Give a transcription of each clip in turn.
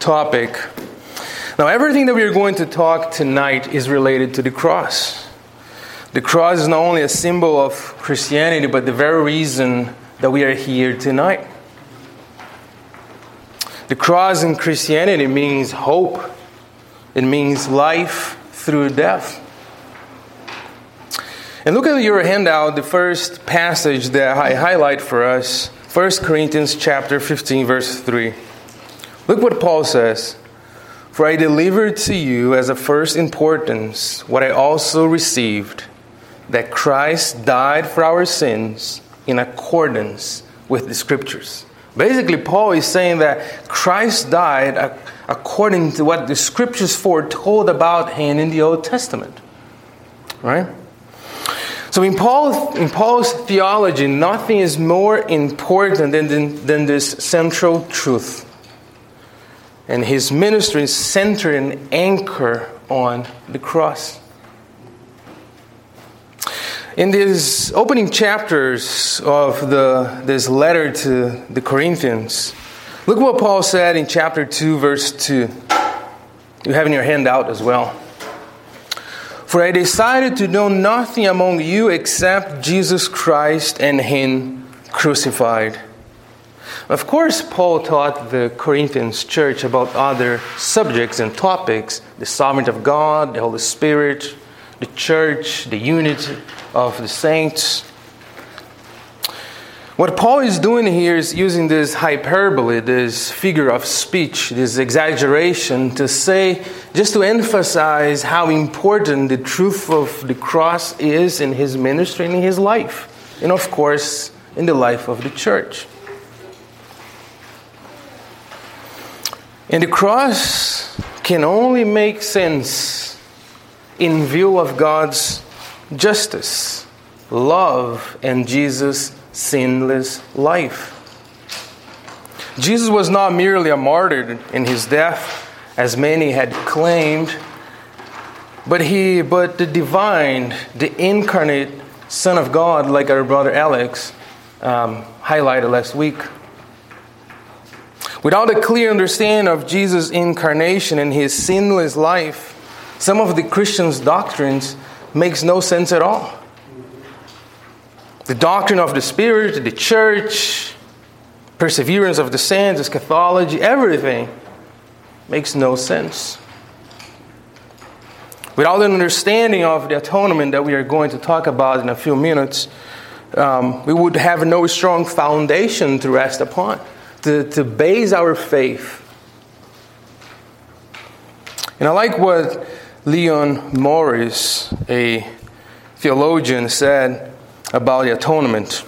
topic. Now, everything that we are going to talk tonight is related to the cross. The cross is not only a symbol of Christianity, but the very reason that we are here tonight. The cross in Christianity means hope, it means life through death. And look at your handout, the first passage that I highlight for us 1 Corinthians chapter 15, verse 3. Look what Paul says. For I delivered to you as of first importance what I also received that Christ died for our sins in accordance with the scriptures. Basically, Paul is saying that Christ died according to what the scriptures foretold about him in the Old Testament. Right? So, in Paul's, in Paul's theology, nothing is more important than, than, than this central truth. And his ministry is centered and anchored on the cross. In these opening chapters of the, this letter to the Corinthians, look what Paul said in chapter 2, verse 2. You have in your handout as well. For I decided to know nothing among you except Jesus Christ and Him crucified. Of course, Paul taught the Corinthians church about other subjects and topics the sovereignty of God, the Holy Spirit, the church, the unity of the saints. What Paul is doing here is using this hyperbole, this figure of speech, this exaggeration to say, just to emphasize how important the truth of the cross is in his ministry and in his life, and of course, in the life of the church. And the cross can only make sense in view of God's justice, love, and Jesus' sinless life. Jesus was not merely a martyr in his death, as many had claimed, but he, but the divine, the incarnate Son of God, like our brother Alex um, highlighted last week. Without a clear understanding of Jesus' incarnation and his sinless life, some of the Christians' doctrines makes no sense at all. The doctrine of the Spirit, the church, perseverance of the saints, eschatology, everything makes no sense. Without an understanding of the atonement that we are going to talk about in a few minutes, um, we would have no strong foundation to rest upon, to, to base our faith. And I like what Leon Morris, a theologian, said about the atonement.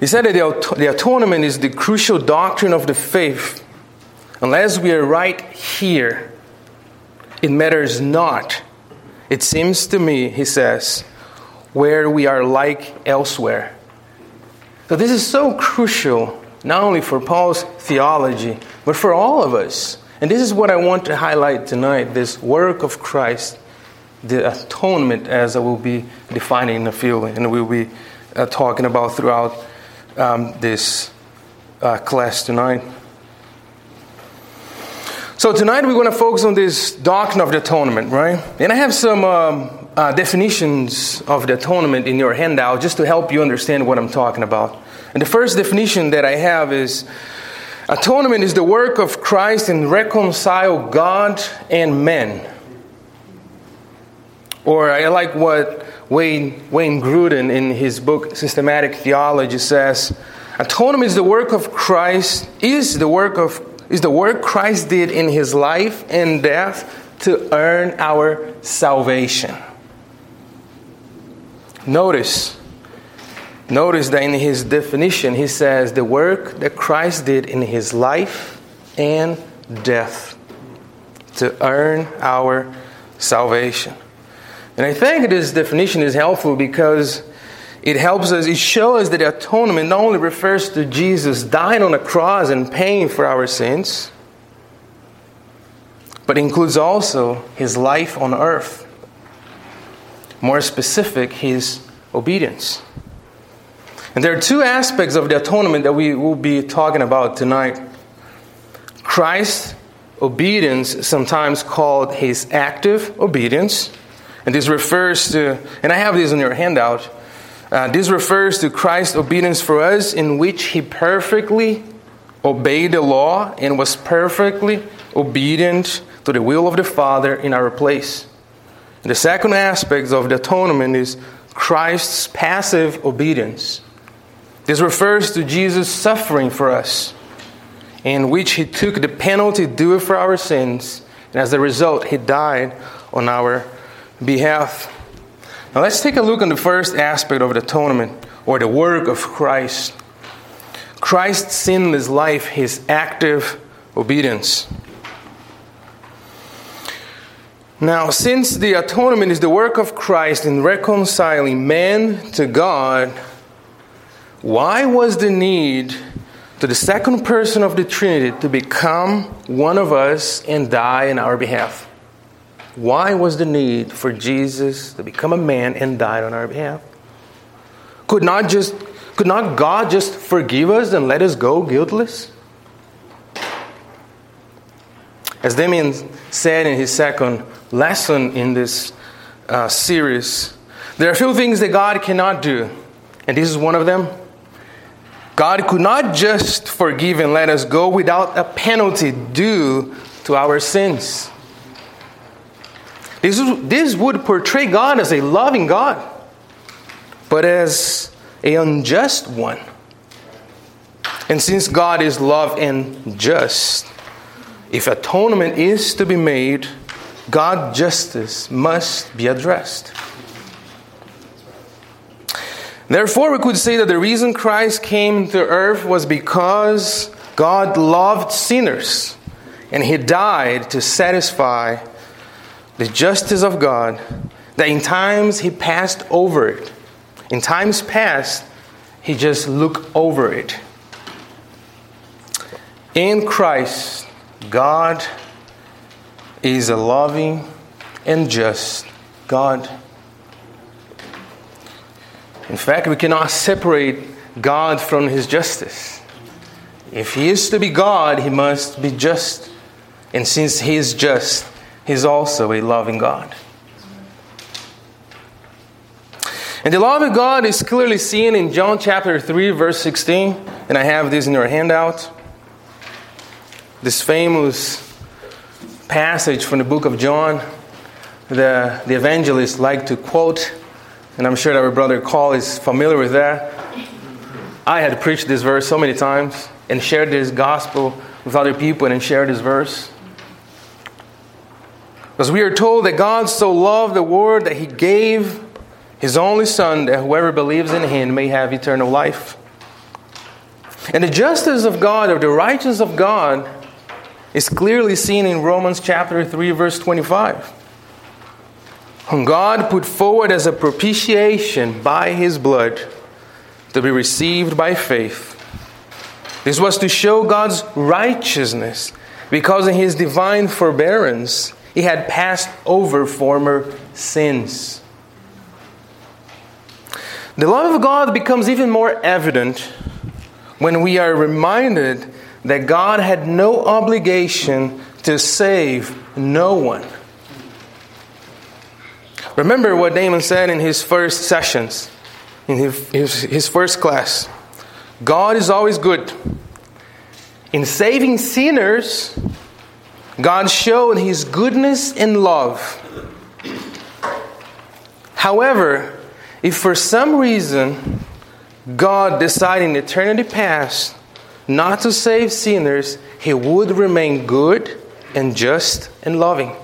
He said that the, the atonement is the crucial doctrine of the faith. Unless we are right here, it matters not. It seems to me, he says, where we are like elsewhere. So, this is so crucial, not only for Paul's theology, but for all of us. And this is what I want to highlight tonight this work of Christ, the atonement, as I will be defining in a few, and we'll be uh, talking about throughout um, this uh, class tonight. So, tonight we're going to focus on this doctrine of the atonement, right? And I have some um, uh, definitions of the atonement in your handout just to help you understand what I'm talking about. And the first definition that I have is Atonement is the work of Christ and reconcile God and men. Or I like what Wayne, Wayne Grudem in his book Systematic Theology says Atonement is the work of Christ, is the work of is the work Christ did in his life and death to earn our salvation. Notice Notice that in his definition, he says the work that Christ did in his life and death to earn our salvation. And I think this definition is helpful because it helps us, it shows us that atonement not only refers to Jesus dying on a cross and paying for our sins, but includes also his life on earth. More specific, his obedience. And there are two aspects of the atonement that we will be talking about tonight Christ's obedience, sometimes called his active obedience, and this refers to, and I have this in your handout. Uh, this refers to Christ's obedience for us, in which he perfectly obeyed the law and was perfectly obedient to the will of the Father in our place. And the second aspect of the atonement is Christ's passive obedience. This refers to Jesus' suffering for us, in which he took the penalty due for our sins, and as a result, he died on our behalf. Now let's take a look on the first aspect of the atonement, or the work of Christ. Christ's sinless life, his active obedience. Now, since the atonement is the work of Christ in reconciling man to God, why was the need to the second person of the Trinity to become one of us and die in our behalf? Why was the need for Jesus to become a man and die on our behalf? Could not just could not God just forgive us and let us go guiltless? As Damien said in his second lesson in this uh, series, there are a few things that God cannot do, and this is one of them. God could not just forgive and let us go without a penalty due to our sins. This, this would portray God as a loving God, but as a unjust one. And since God is love and just, if atonement is to be made, God's justice must be addressed. Therefore, we could say that the reason Christ came to earth was because God loved sinners and he died to satisfy the justice of God, that in times he passed over it in times past, he just looked over it. In Christ, God is a loving and just God. In fact, we cannot separate God from his justice. If he is to be God, he must be just. And since he is just, he is also a loving God. And the love of God is clearly seen in John chapter 3, verse 16. And I have this in your handout. This famous passage from the book of John, the, the evangelist like to quote, and I'm sure that our brother Carl is familiar with that. I had preached this verse so many times and shared this gospel with other people and shared this verse. Because we are told that God so loved the world that he gave his only Son, that whoever believes in him may have eternal life. And the justice of God, or the righteousness of God, is clearly seen in Romans chapter 3, verse 25. Whom God put forward as a propitiation by his blood to be received by faith. This was to show God's righteousness because in his divine forbearance he had passed over former sins. The love of God becomes even more evident when we are reminded that God had no obligation to save no one. Remember what Damon said in his first sessions, in his, his, first class God is always good. In saving sinners, God showed his goodness and love. However, if for some reason God decided in eternity past not to save sinners, he would remain good and just and loving.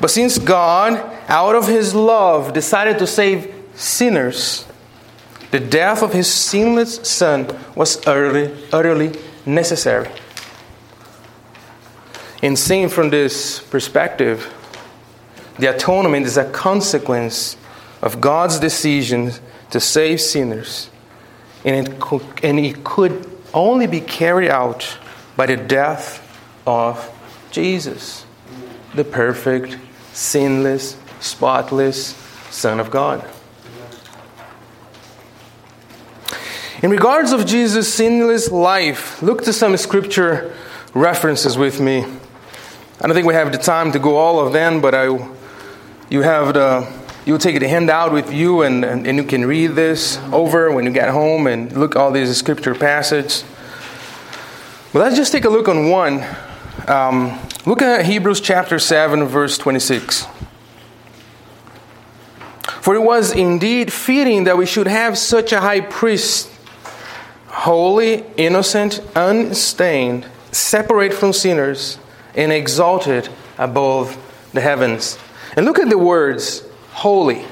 But since God, out of his love, decided to save sinners, the death of his sinless son was utterly, utterly necessary. In seeing from this perspective, the atonement is a consequence of God's decision to save sinners. And it, and it could only be carried out by the death of Jesus, the perfect, sinless, spotless Son of God. In regards of Jesus' sinless life, look to some scripture references with me. I don't think we have the time to go all of them, but I, you have the, you'll take the handout with you and, and, and you can read this over when you get home and look all these scripture passages. But let's just take a look on one. Um, look at Hebrews chapter 7, verse 26. For it was indeed fitting that we should have such a high priest, holy, innocent, unstained, separate from sinners, and exalted above the heavens. And look at the words holy,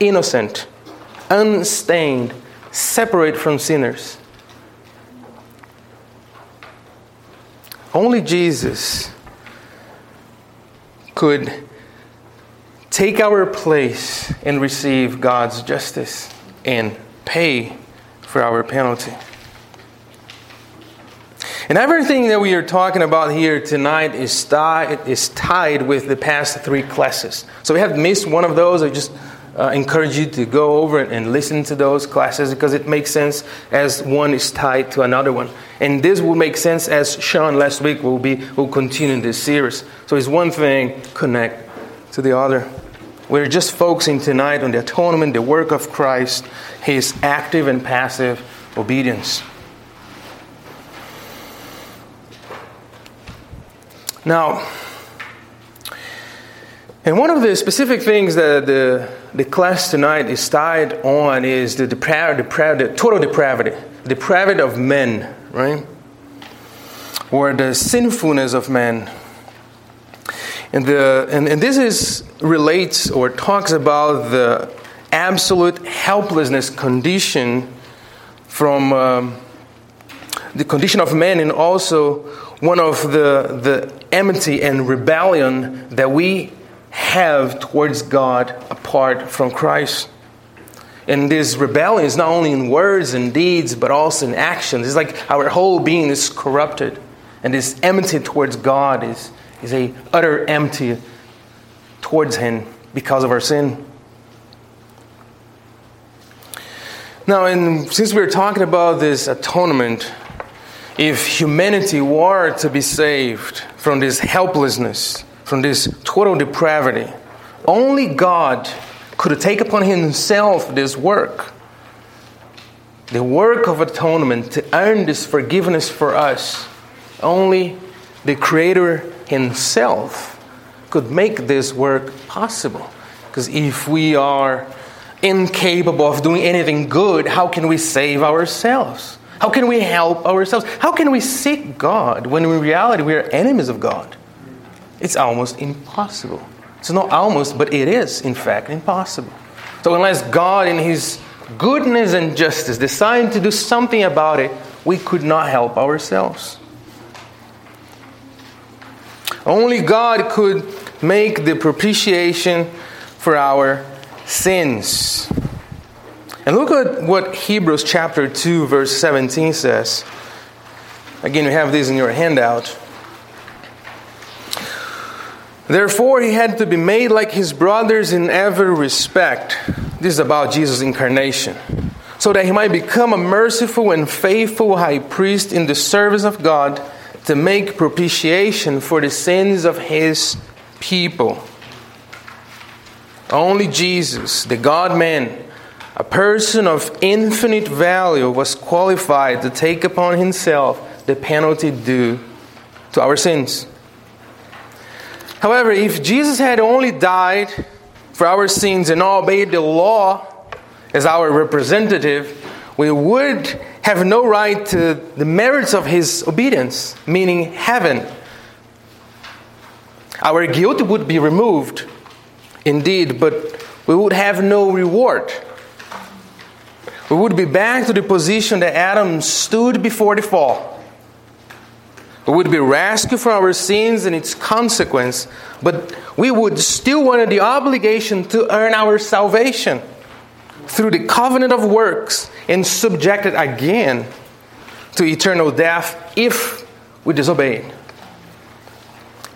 innocent, unstained, separate from sinners. Only Jesus could take our place and receive God's justice and pay for our penalty. And everything that we are talking about here tonight is tied, is tied with the past three classes. So we have missed one of those. I just uh, encourage you to go over and listen to those classes because it makes sense as one is tied to another one. And this will make sense as Sean last week will be will continue this series. So it's one thing connect to the other. We're just focusing tonight on the atonement, the work of Christ, his active and passive obedience. Now, and one of the specific things that the, the class tonight is tied on is the, depravity, depravity, total depravity, depravity of men, right? Or the sinfulness of men. And, the, and, and this is relates or talks about the absolute helplessness condition from um, the condition of man and also one of the, the enmity and rebellion that we have towards God apart from Christ. And this rebellion is not only in words and deeds, but also in actions. It's like our whole being is corrupted. And this enmity towards God is, is a utter empty towards Him because of our sin. Now, and since we're talking about this atonement, if humanity were to be saved from this helplessness, from this total depravity, only God could take upon himself this work. The work of atonement to earn this forgiveness for us. Only the Creator Himself could make this work possible. Because if we are incapable of doing anything good, how can we save ourselves? How can we help ourselves? How can we seek God when in reality we are enemies of God? It's almost impossible. It's not almost, but it is, in fact, impossible. So, unless God, in His goodness and justice, decided to do something about it, we could not help ourselves. Only God could make the propitiation for our sins. And look at what Hebrews chapter 2, verse 17 says. Again, you have this in your handout. Therefore, he had to be made like his brothers in every respect. This is about Jesus' incarnation. So that he might become a merciful and faithful high priest in the service of God to make propitiation for the sins of his people. Only Jesus, the God man, a person of infinite value was qualified to take upon himself the penalty due to our sins. However, if Jesus had only died for our sins and obeyed the law as our representative, we would have no right to the merits of his obedience, meaning heaven. Our guilt would be removed, indeed, but we would have no reward we would be back to the position that Adam stood before the fall. We would be rescued from our sins and its consequence, but we would still want the obligation to earn our salvation through the covenant of works and subjected again to eternal death if we disobeyed.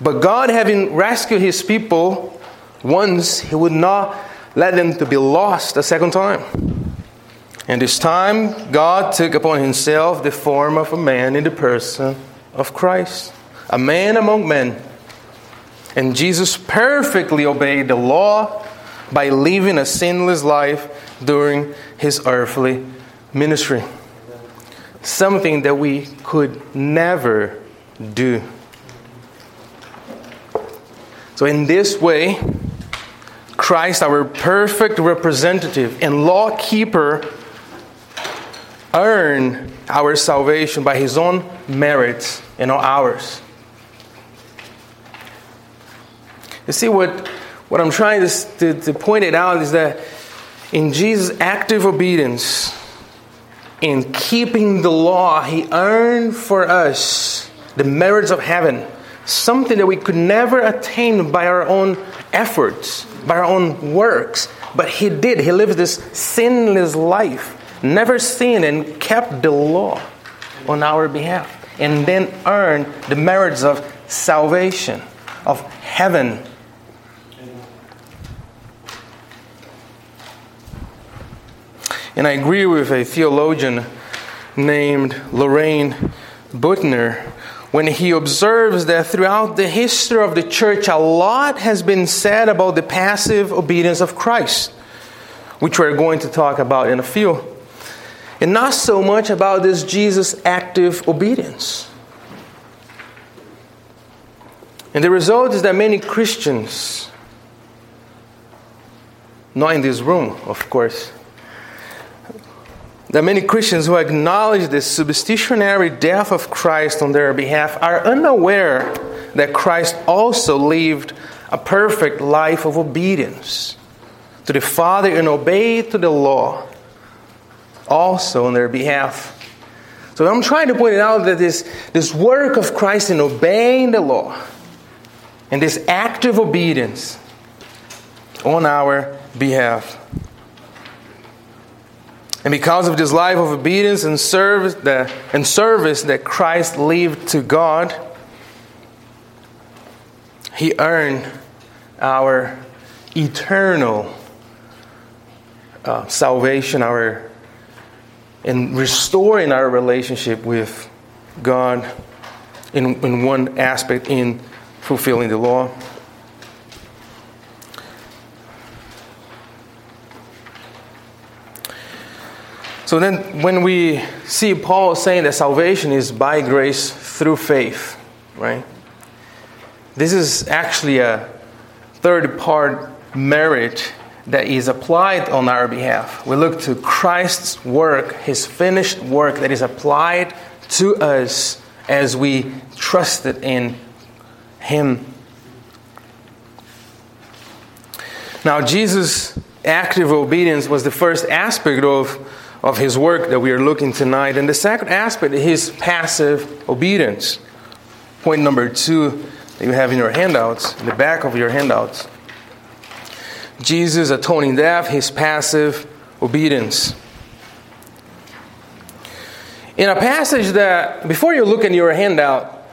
But God, having rescued his people once, he would not let them to be lost a second time. And this time, God took upon himself the form of a man in the person of Christ, a man among men. And Jesus perfectly obeyed the law by living a sinless life during his earthly ministry. Something that we could never do. So, in this way, Christ, our perfect representative and law keeper, earned our salvation by his own merits and not ours. You see, what, what I'm trying to, to, to point it out is that in Jesus' active obedience, in keeping the law, he earned for us the merits of heaven, something that we could never attain by our own efforts, by our own works. But he did. He lived this sinless life never sinned and kept the law on our behalf, and then earn the merits of salvation, of heaven. And I agree with a theologian named Loraine Boettner when he observes that throughout the history of the church, a lot has been said about the passive obedience of Christ, which we're going to talk about in a few and not so much about this Jesus' active obedience. And the result is that many Christians, not in this room, of course, that many Christians who acknowledge the substitutionary death of Christ on their behalf are unaware that Christ also lived a perfect life of obedience to the Father and obeyed to the law also on their behalf. So I'm trying to point out that this, this work of Christ in obeying the law and this active obedience on our behalf. And because of this life of obedience and service that, and service that Christ lived to God, he earned our eternal uh, salvation, our and restoring our relationship with God in, in one aspect in fulfilling the law. So then, when we see Paul saying that salvation is by grace through faith, right? This is actually a third part merit that is applied on our behalf. We look to Christ's work, his finished work that is applied to us as we trusted in him. Now, Jesus' active obedience was the first aspect of, of his work that we are looking tonight. And the second aspect is his passive obedience. Point number two that you have in your handouts, in the back of your handouts. Jesus' atoning death, his passive obedience. In a passage that, before you look in your handout,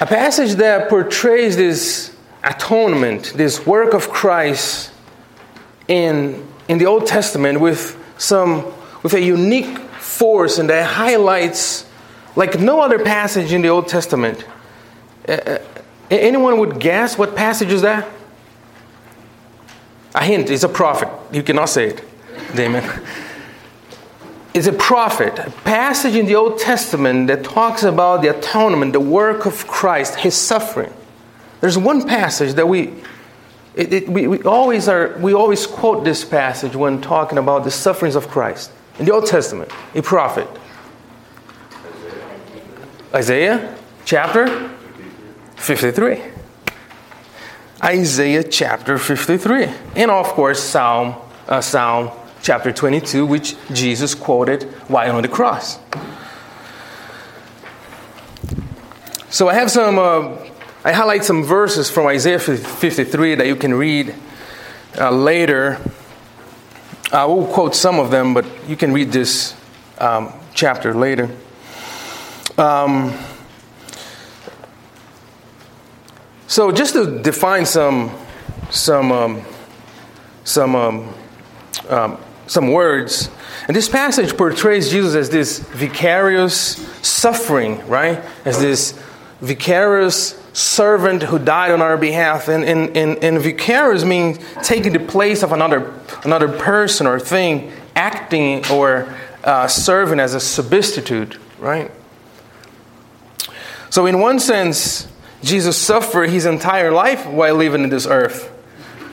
a passage that portrays this atonement, this work of Christ in, in the Old Testament with some with a unique force and that highlights like no other passage in the Old Testament. Uh, anyone would guess what passage is that? A hint, it's a prophet. You cannot say it, Damon. It's a prophet, a passage in the Old Testament that talks about the atonement, the work of Christ, his suffering. There's one passage that we, it, it, we, we, always are, we always quote this passage when talking about the sufferings of Christ. In the Old Testament, a prophet. Isaiah chapter 53. Isaiah chapter 53. And of course, Psalm, uh, Psalm chapter 22, which Jesus quoted while on the cross. So I have some, uh, I highlight some verses from Isaiah 53 that you can read uh, later. I will quote some of them, but you can read this um, chapter later. Um, So just to define some some um, some um, um, some words. And this passage portrays Jesus as this vicarious suffering, right? As this vicarious servant who died on our behalf. And, and, and, and vicarious means taking the place of another, another person or thing, acting or uh, serving as a substitute, right? So, in one sense, Jesus suffered his entire life while living in this earth.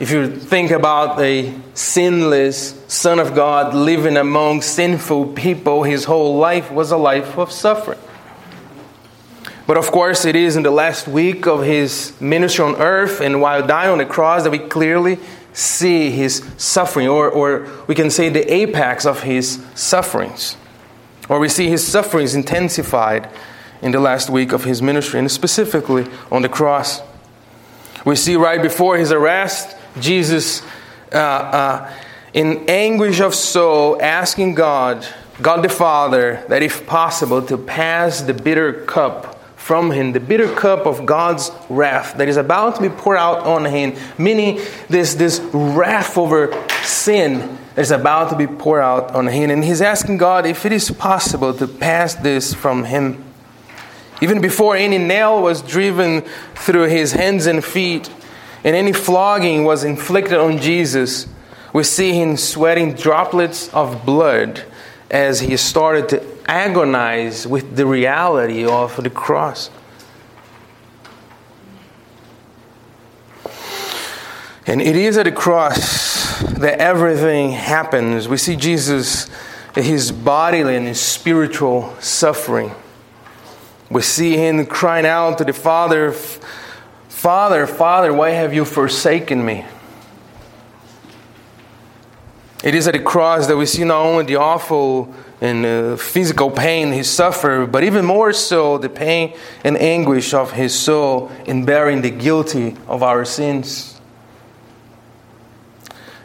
If you think about a sinless Son of God living among sinful people, his whole life was a life of suffering. But of course, it is in the last week of his ministry on earth and while dying on the cross that we clearly see his suffering, or, or we can say the apex of his sufferings. Or we see his sufferings intensified in the last week of his ministry, and specifically on the cross. We see right before his arrest, Jesus, uh, uh, in anguish of soul, asking God, God the Father, that if possible, to pass the bitter cup from him, the bitter cup of God's wrath that is about to be poured out on him, meaning this, this wrath over sin that is about to be poured out on him. And he's asking God if it is possible to pass this from him. Even before any nail was driven through his hands and feet, and any flogging was inflicted on Jesus, we see him sweating droplets of blood as he started to agonize with the reality of the cross. And it is at the cross that everything happens. We see Jesus, his bodily and his spiritual suffering. We see him crying out to the Father, Father, Father, why have you forsaken me? It is at the cross that we see not only the awful and uh, physical pain he suffered, but even more so the pain and anguish of his soul in bearing the guilty of our sins.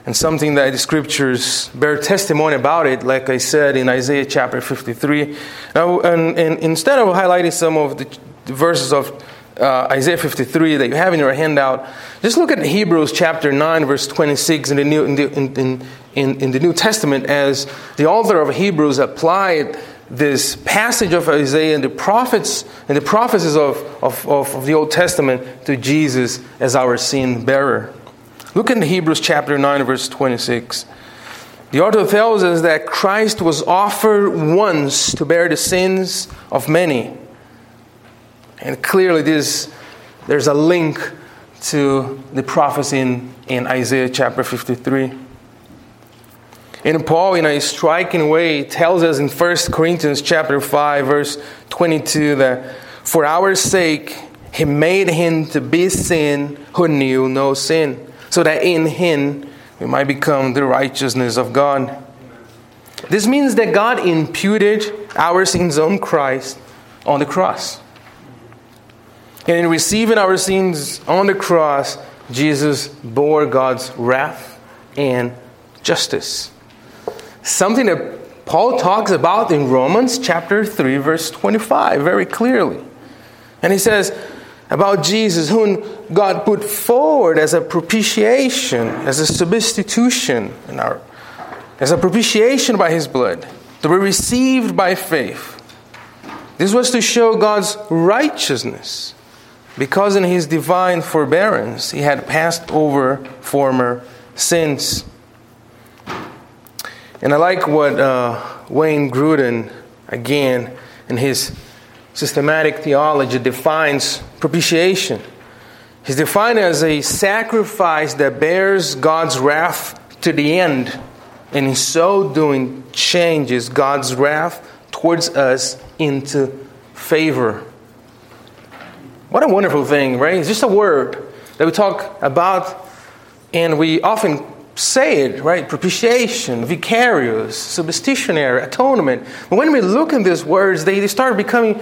And something that the scriptures bear testimony about it, like I said in Isaiah chapter 53. Now, and, and instead of highlighting some of the verses of uh, Isaiah 53 that you have in your handout, just look at Hebrews chapter 9, verse 26 in the New, in the, in, in, in the New Testament as the author of Hebrews applied this passage of Isaiah and the prophets and the prophecies of, of, of, the Old Testament to Jesus as our sin bearer. Look in Hebrews chapter 9, verse 26. The author tells us that Christ was offered once to bear the sins of many and clearly, this, there's a link to the prophecy in, in Isaiah chapter 53. And Paul, in a striking way, tells us in 1 Corinthians chapter 5, verse 22, that for our sake he made him to be sin who knew no sin, so that in him we might become the righteousness of God. This means that God imputed our sins on Christ on the cross. And in receiving our sins on the cross, Jesus bore God's wrath and justice. Something that Paul talks about in Romans chapter 3, verse 25, very clearly. And he says about Jesus, whom God put forward as a propitiation, as a substitution, our, as a propitiation by his blood, to be received by faith. This was to show God's righteousness because in his divine forbearance he had passed over former sins. And I like what uh, Wayne Grudem, again, in his systematic theology, defines propitiation. He's defined as a sacrifice that bears God's wrath to the end, and in so doing, changes God's wrath towards us into favor. What a wonderful thing, right? It's just a word that we talk about and we often say it, right? Propitiation, vicarious, substitutionary, atonement. But when we look in these words, they start becoming,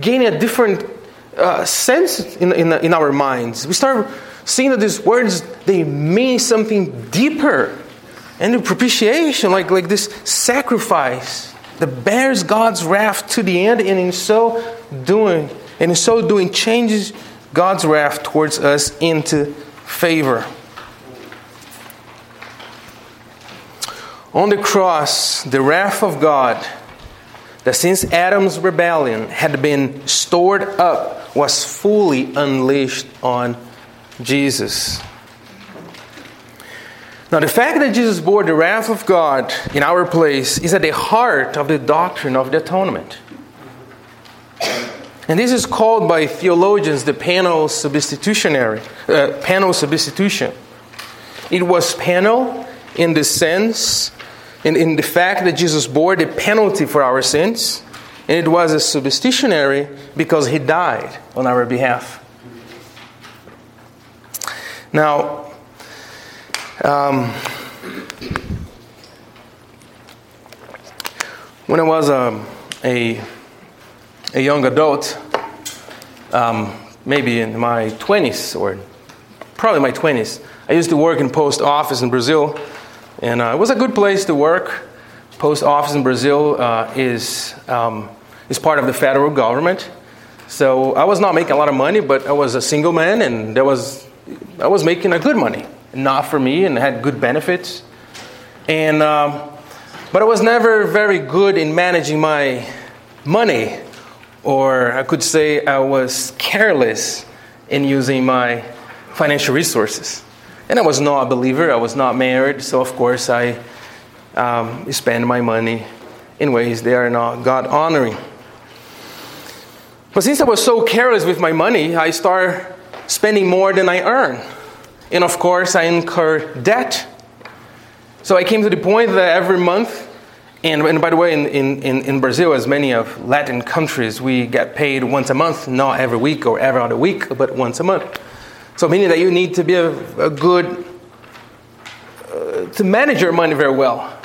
gaining a different uh, sense in, in, in our minds. We start seeing that these words, they mean something deeper. And the propitiation, like, like this sacrifice that bears God's wrath to the end, and in so doing, and in so doing changes God's wrath towards us into favor. On the cross, the wrath of God that since Adam's rebellion had been stored up was fully unleashed on Jesus. Now, the fact that Jesus bore the wrath of God in our place is at the heart of the doctrine of the atonement. And this is called by theologians the panel substitutionary, uh, penal substitution. It was panel in the sense, in, in the fact that Jesus bore the penalty for our sins, it was a substitutionary because he died on our behalf. Now, um, when I was um, a a young adult, um, maybe in my 20s or probably my 20s. I used to work in post office in Brazil, and uh, it was a good place to work. Post office in Brazil uh, is um, is part of the federal government, so I was not making a lot of money, but I was a single man, and there was I was making a good money, not for me, and had good benefits, and um, but I was never very good in managing my money or I could say I was careless in using my financial resources. And I was not a believer, I was not married, so of course I um, spend my money in ways that are not God honoring. But since I was so careless with my money, I started spending more than I earn. And of course, I incur debt. So I came to the point that every month and, and by the way, in, in, in Brazil, as many of Latin countries, we get paid once a month, not every week or every other week, but once a month. So meaning that you need to be a, a good, uh, to manage your money very well.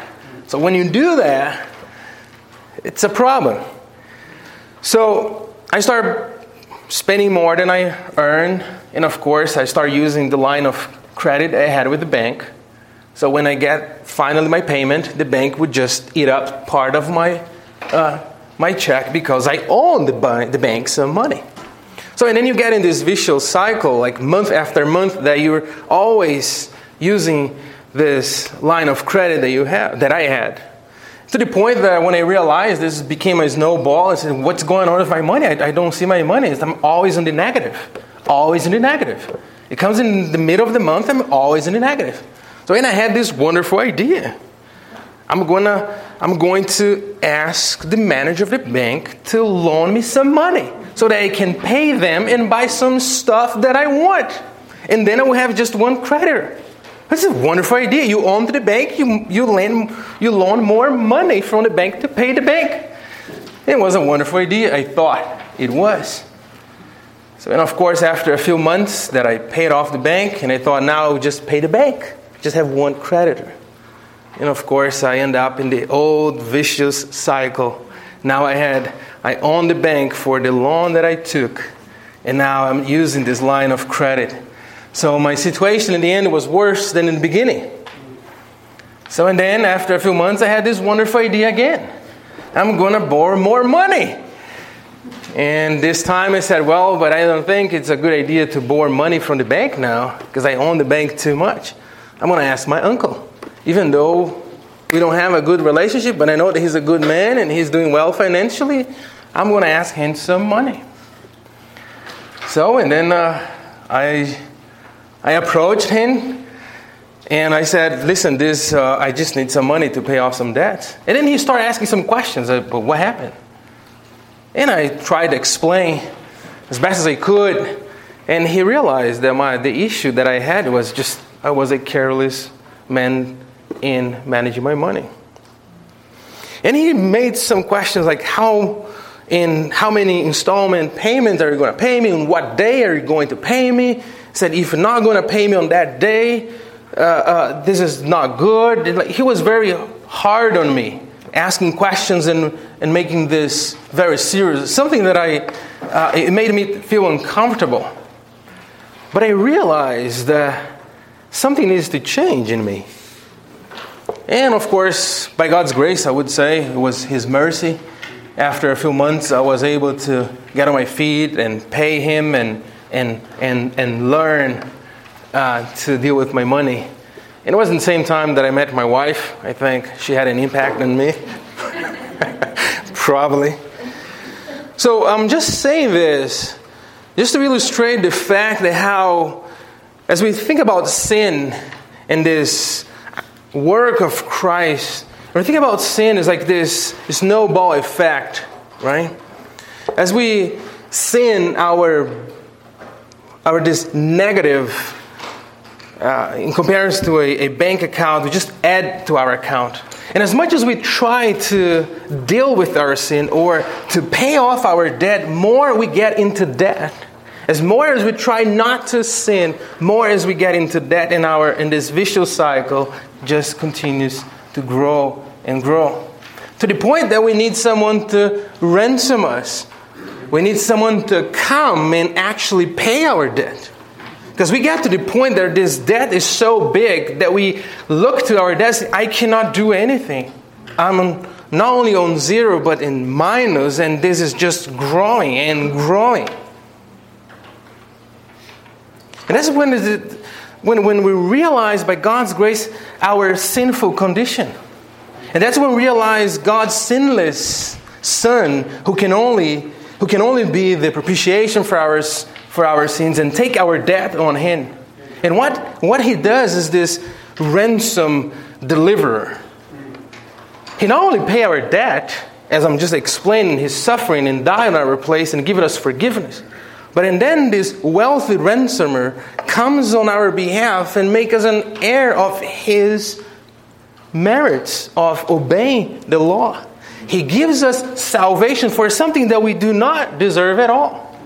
So when you do that, it's a problem. So I start spending more than I earn, and of course, I start using the line of credit I had with the bank. So when I get finally my payment, the bank would just eat up part of my, uh, my check because I own the, the bank some money. So and then you get in this vicious cycle, like month after month, that you're always using this line of credit that you have that I had. To the point that when I realized this became a snowball, I said, "What's going on with my money? I, I don't see my money. I'm always in the negative, always in the negative. It comes in the middle of the month. I'm always in the negative." So then I had this wonderful idea. I'm gonna I'm going to ask the manager of the bank to loan me some money so that I can pay them and buy some stuff that I want. And then I will have just one creditor. That's a wonderful idea. You own the bank, you, you, lend, you loan more money from the bank to pay the bank. It was a wonderful idea. I thought it was. So, and of course, after a few months that I paid off the bank, and I thought now I would just pay the bank just have one creditor. And of course, I end up in the old vicious cycle. Now I had, I own the bank for the loan that I took, and now I'm using this line of credit. So my situation in the end was worse than in the beginning. So, and then after a few months, I had this wonderful idea again. I'm going to borrow more money. And this time I said, well, but I don't think it's a good idea to borrow money from the bank now because I own the bank too much. I'm going to ask my uncle. Even though we don't have a good relationship, but I know that he's a good man and he's doing well financially, I'm going to ask him some money. So, and then uh, I, I approached him and I said, listen, this, uh, I just need some money to pay off some debts. And then he started asking some questions, but what happened? And I tried to explain as best as I could. And he realized that my, the issue that I had was just I was a careless man in managing my money. And he made some questions like how in how many installment payments are you going to pay me? On what day are you going to pay me? Said, if you're not going to pay me on that day, uh, uh, this is not good. He was very hard on me, asking questions and, and making this very serious. Something that I, uh, it made me feel uncomfortable. But I realized that something needs to change in me. And of course, by God's grace, I would say it was His mercy. After a few months, I was able to get on my feet and pay Him and, and, and, and learn uh, to deal with my money. And it wasn't the same time that I met my wife. I think she had an impact on me. Probably. So I'm just saying this just to illustrate the fact that how, as we think about sin and this work of Christ, when we think about sin as like this snowball effect, right? As we sin, our our this negative uh, in comparison to a, a bank account, we just add to our account. And as much as we try to deal with our sin or to pay off our debt, more we get into debt. As more as we try not to sin, more as we get into debt in our in this vicious cycle just continues to grow and grow. To the point that we need someone to ransom us. We need someone to come and actually pay our debt. Because we get to the point that this debt is so big that we look to our debt, I cannot do anything. I'm not only on zero, but in minus, and this is just growing and growing. And that's when, it, when, when we realize by God's grace our sinful condition. And that's when we realize God's sinless Son, who can only, who can only be the propitiation for our, for our sins and take our debt on Him. And what, what He does is this ransom deliverer. He not only pay our debt, as I'm just explaining, His suffering and die in our place and giving us forgiveness. But and then this wealthy ransomer comes on our behalf and make us an heir of his merits of obeying the law. He gives us salvation for something that we do not deserve at all.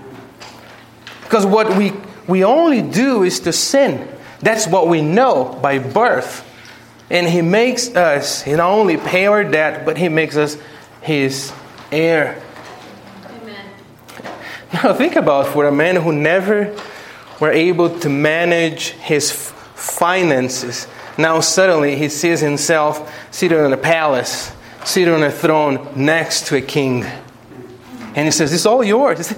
Because what we, we only do is to sin. That's what we know by birth. And He makes us, He not only pay our debt, but He makes us His heir. Amen. Now think about for a man who never were able to manage his finances. Now suddenly he sees himself seated in a palace, seated on a throne next to a king. And he says, This is all yours.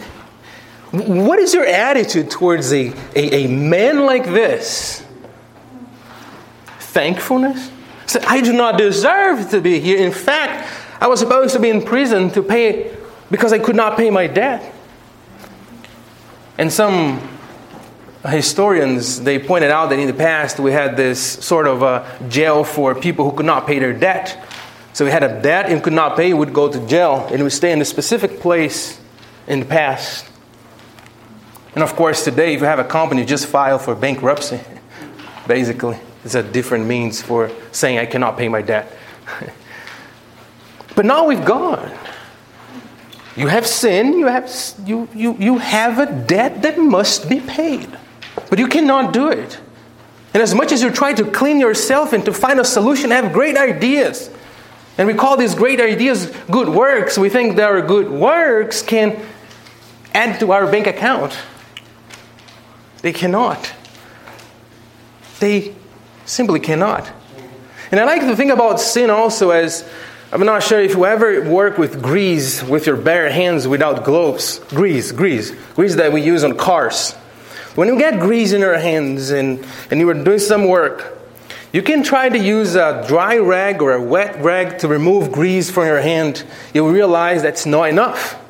What is your attitude towards a, a, a man like this? Thankfulness? So I do not deserve to be here. In fact, I was supposed to be in prison to pay because I could not pay my debt. And some historians they pointed out that in the past we had this sort of a jail for people who could not pay their debt. So we had a debt and could not pay, we would go to jail and would stay in a specific place in the past. And of course, today, if you have a company, just file for bankruptcy. Basically, it's a different means for saying I cannot pay my debt. but now with God, you have sin, you have, you, you, you have a debt that must be paid. But you cannot do it. And as much as you try to clean yourself and to find a solution, have great ideas. And we call these great ideas good works. We think that our good works can add to our bank account. They cannot. They simply cannot. And I like to think about sin also as I'm not sure if you ever work with grease with your bare hands without gloves. Grease, grease, grease that we use on cars. When you get grease in your hands and, and you are doing some work, you can try to use a dry rag or a wet rag to remove grease from your hand. You'll realize that's not enough.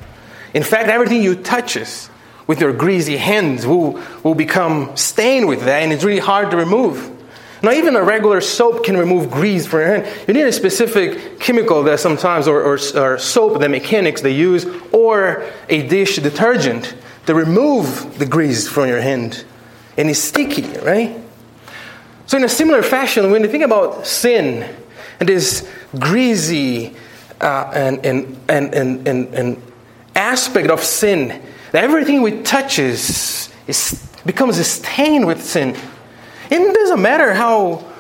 In fact, everything you touches with your greasy hands will, will become stained with that, and it's really hard to remove. Now, even a regular soap can remove grease from your hand. You need a specific chemical that sometimes, or, or, or soap that mechanics they use, or a dish detergent to remove the grease from your hand. And it's sticky, right? So, in a similar fashion, when you think about sin and this greasy uh, and, and, and, and, and, aspect of sin, that everything we touch is, becomes stained with sin. It doesn't matter how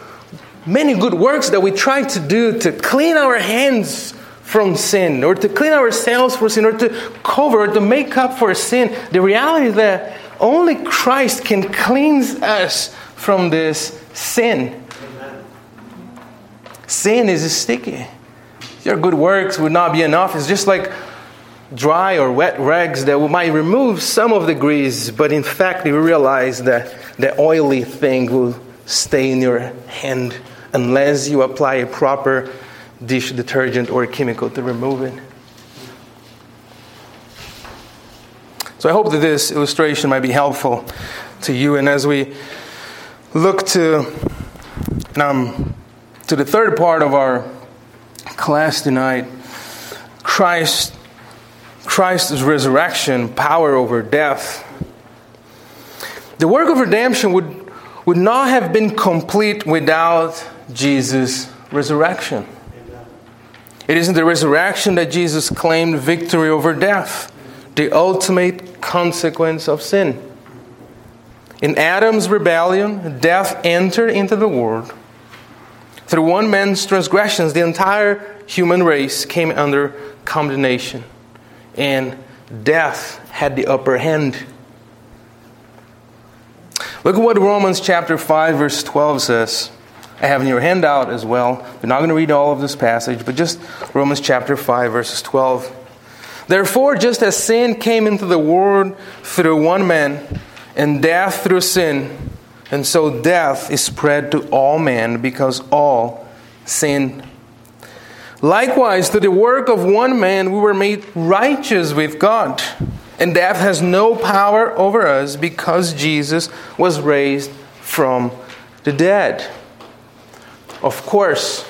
many good works that we try to do to clean our hands from sin or to clean ourselves for sin or to cover or to make up for sin. The reality is that only Christ can cleanse us from this sin. Sin is sticky. Your good works would not be enough. It's just like dry or wet rags that might remove some of the grease, but in fact, you realize that the oily thing will stay in your hand unless you apply a proper dish detergent or chemical to remove it. So I hope that this illustration might be helpful to you. And as we look to um, to the third part of our class tonight, Christ Christ's resurrection, power over death. The work of redemption would, would not have been complete without Jesus' resurrection. It isn't the resurrection that Jesus claimed victory over death, the ultimate consequence of sin. In Adam's rebellion, death entered into the world. Through one man's transgressions, the entire human race came under condemnation, and death had the upper hand. Look at what Romans chapter 5, verse 12 says. I have in your handout as well. We're not going to read all of this passage, but just Romans chapter 5, verses 12. Therefore, just as sin came into the world through one man, and death through sin, and so death is spread to all men because all sin. Likewise, through the work of one man, we were made righteous with God. And death has no power over us because Jesus was raised from the dead. Of course,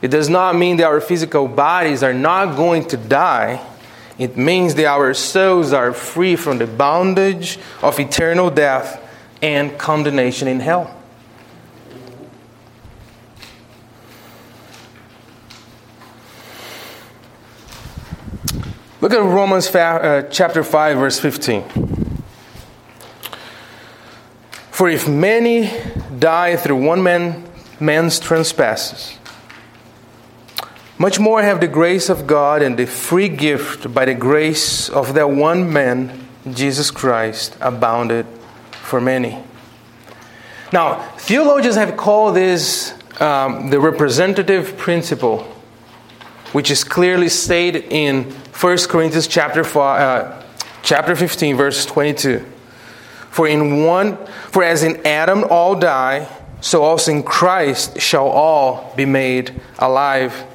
it does not mean that our physical bodies are not going to die. It means that our souls are free from the bondage of eternal death and condemnation in hell. Look at Romans uh, chapter 5, verse 15. For if many die through one man, man's trespasses, much more have the grace of God and the free gift by the grace of that one man, Jesus Christ, abounded for many. Now, theologians have called this um, the representative principle, which is clearly stated in 1 Corinthians chapter, five, uh, chapter 15, verse 22. For in one, for as in Adam all die, so also in Christ shall all be made alive.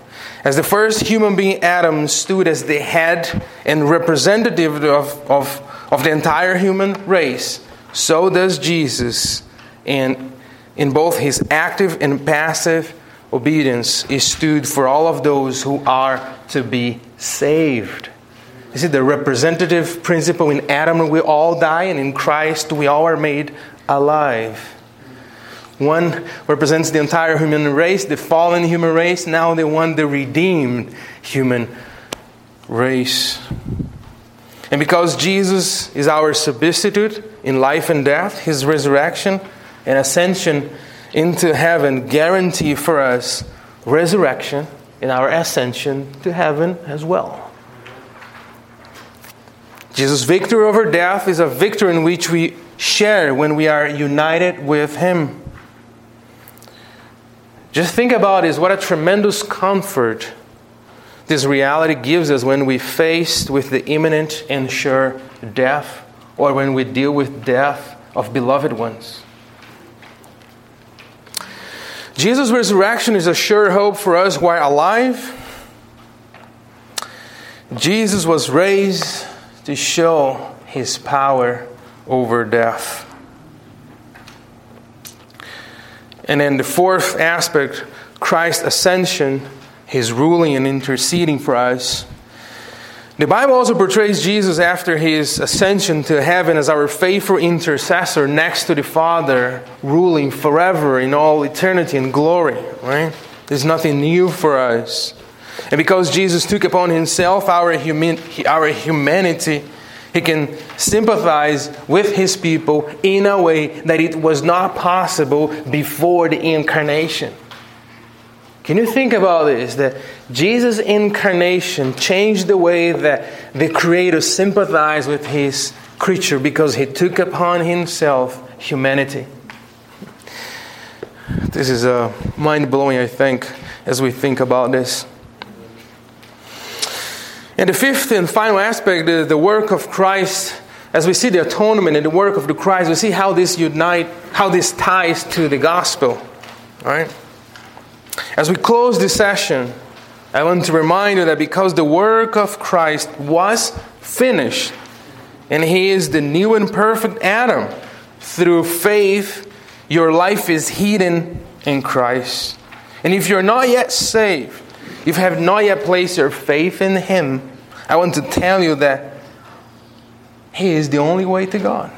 As the first human being, Adam, stood as the head and representative of, of, of the entire human race, so does Jesus in, in both his active and passive obedience is stood for all of those who are to be saved. You see, the representative principle in Adam, we all die, and in Christ, we all are made alive. One represents the entire human race, the fallen human race, now the one, the redeemed human race. And because Jesus is our substitute in life and death, his resurrection and ascension into heaven guarantee for us resurrection and our ascension to heaven as well. Jesus' victory over death is a victory in which we share when we are united with him. Just think about this what a tremendous comfort this reality gives us when we faced with the imminent and sure death or when we deal with death of beloved ones. Jesus' resurrection is a sure hope for us while alive. Jesus was raised to show his power over death. And then the fourth aspect, Christ's ascension, his ruling and interceding for us. The Bible also portrays Jesus after his ascension to heaven as our faithful intercessor next to the Father, ruling forever in all eternity and glory, right? There's nothing new for us. And because Jesus took upon himself our, human, our humanity, he can sympathize with his people in a way that it was not possible before the incarnation. Can you think about this? That Jesus' incarnation changed the way that the Creator sympathized with his creature because he took upon himself humanity. This is uh, mind blowing, I think, as we think about this. And the fifth and final aspect is the work of Christ as we see the atonement and the work of the Christ, we see how this unite, how this ties to the gospel. Right? As we close this session, I want to remind you that because the work of Christ was finished, and He is the new and perfect Adam, through faith, your life is hidden in Christ. And if you're not yet saved, if you have not yet placed your faith in Him, I want to tell you that He is the only way to God.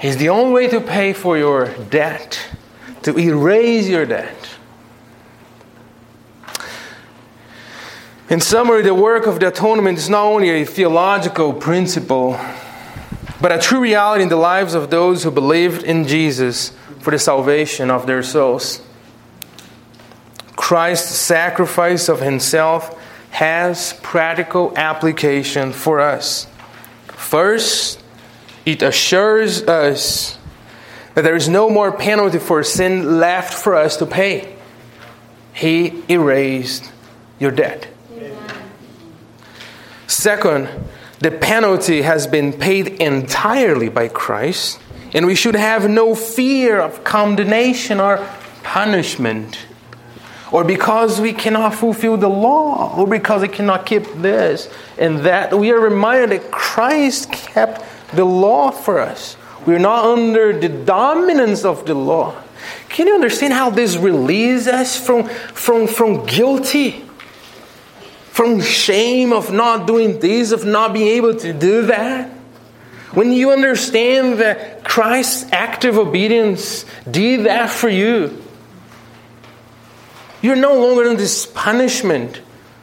He's the only way to pay for your debt, to erase your debt. In summary, the work of the atonement is not only a theological principle, but a true reality in the lives of those who believed in Jesus for the salvation of their souls. Christ's sacrifice of himself has practical application for us. First, it assures us that there is no more penalty for sin left for us to pay. He erased your debt. Second, the penalty has been paid entirely by Christ, and we should have no fear of condemnation or punishment, or because we cannot fulfill the law, or because we cannot keep this and that. We are reminded that Christ kept the law for us. We're not under the dominance of the law. Can you understand how this releases us from, from, from guilty? from shame of not doing this, of not being able to do that. When you understand that Christ's active obedience did that for you, you're no longer in this punishment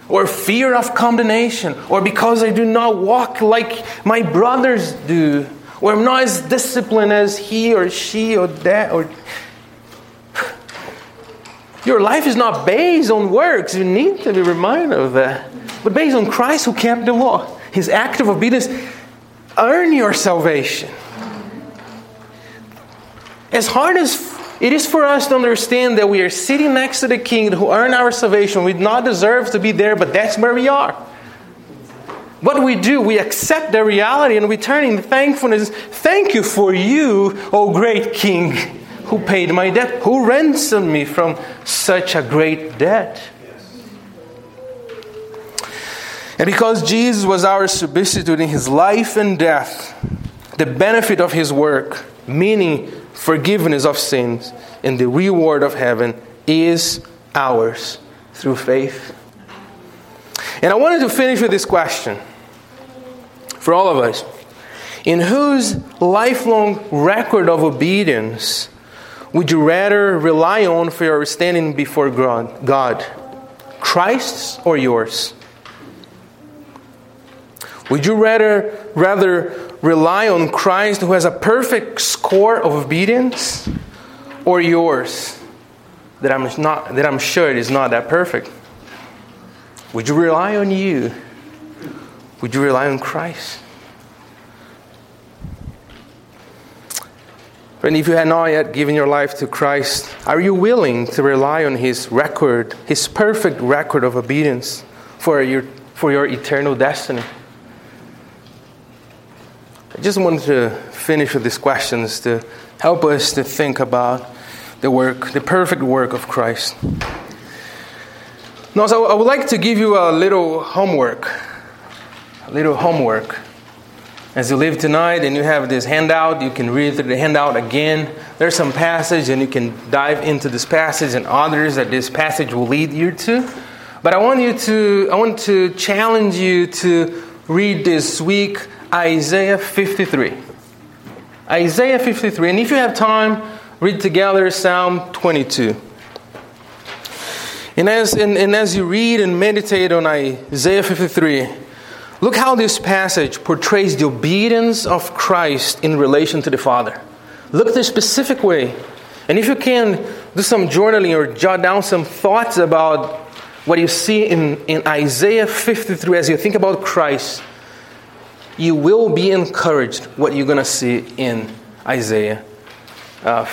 or fear of condemnation or because I do not walk like my brothers do or I'm not as disciplined as he or she or that or your life is not based on works. You need to be reminded of that. But based on Christ who kept the law, his act of obedience, earn your salvation. As hard as it is for us to understand that we are sitting next to the King who earned our salvation, we do not deserve to be there, but that's where we are. What we do, we accept the reality and we turn in thankfulness. Thank you for you, O great King who paid my debt, who ransomed me from such a great debt. And because Jesus was our substitute in his life and death, the benefit of his work, meaning forgiveness of sins and the reward of heaven, is ours through faith. And I wanted to finish with this question for all of us. In whose lifelong record of obedience would you rather rely on for your standing before God? Christ's or yours? Would you rather, rather rely on Christ who has a perfect score of obedience or yours that I'm, not, that I'm sure it is not that perfect? Would you rely on you? Would you rely on Christ? And if you have not yet given your life to Christ, are you willing to rely on His record, His perfect record of obedience for your, for your eternal destiny? Just wanted to finish with these questions to help us to think about the work, the perfect work of Christ. Now, so I would like to give you a little homework, a little homework. As you leave tonight and you have this handout, you can read through the handout again. There's some passage and you can dive into this passage and others that this passage will lead you to. But I want you to I want to challenge you to read this week Isaiah 53. Isaiah 53. And if you have time, read together Psalm 22. And as, and, and as you read and meditate on Isaiah 53, Look how this passage portrays the obedience of Christ in relation to the Father. Look at the specific way. And if you can, do some journaling or jot down some thoughts about what you see in, in Isaiah 53 as you think about Christ, you will be encouraged what you're going to see in Isaiah uh,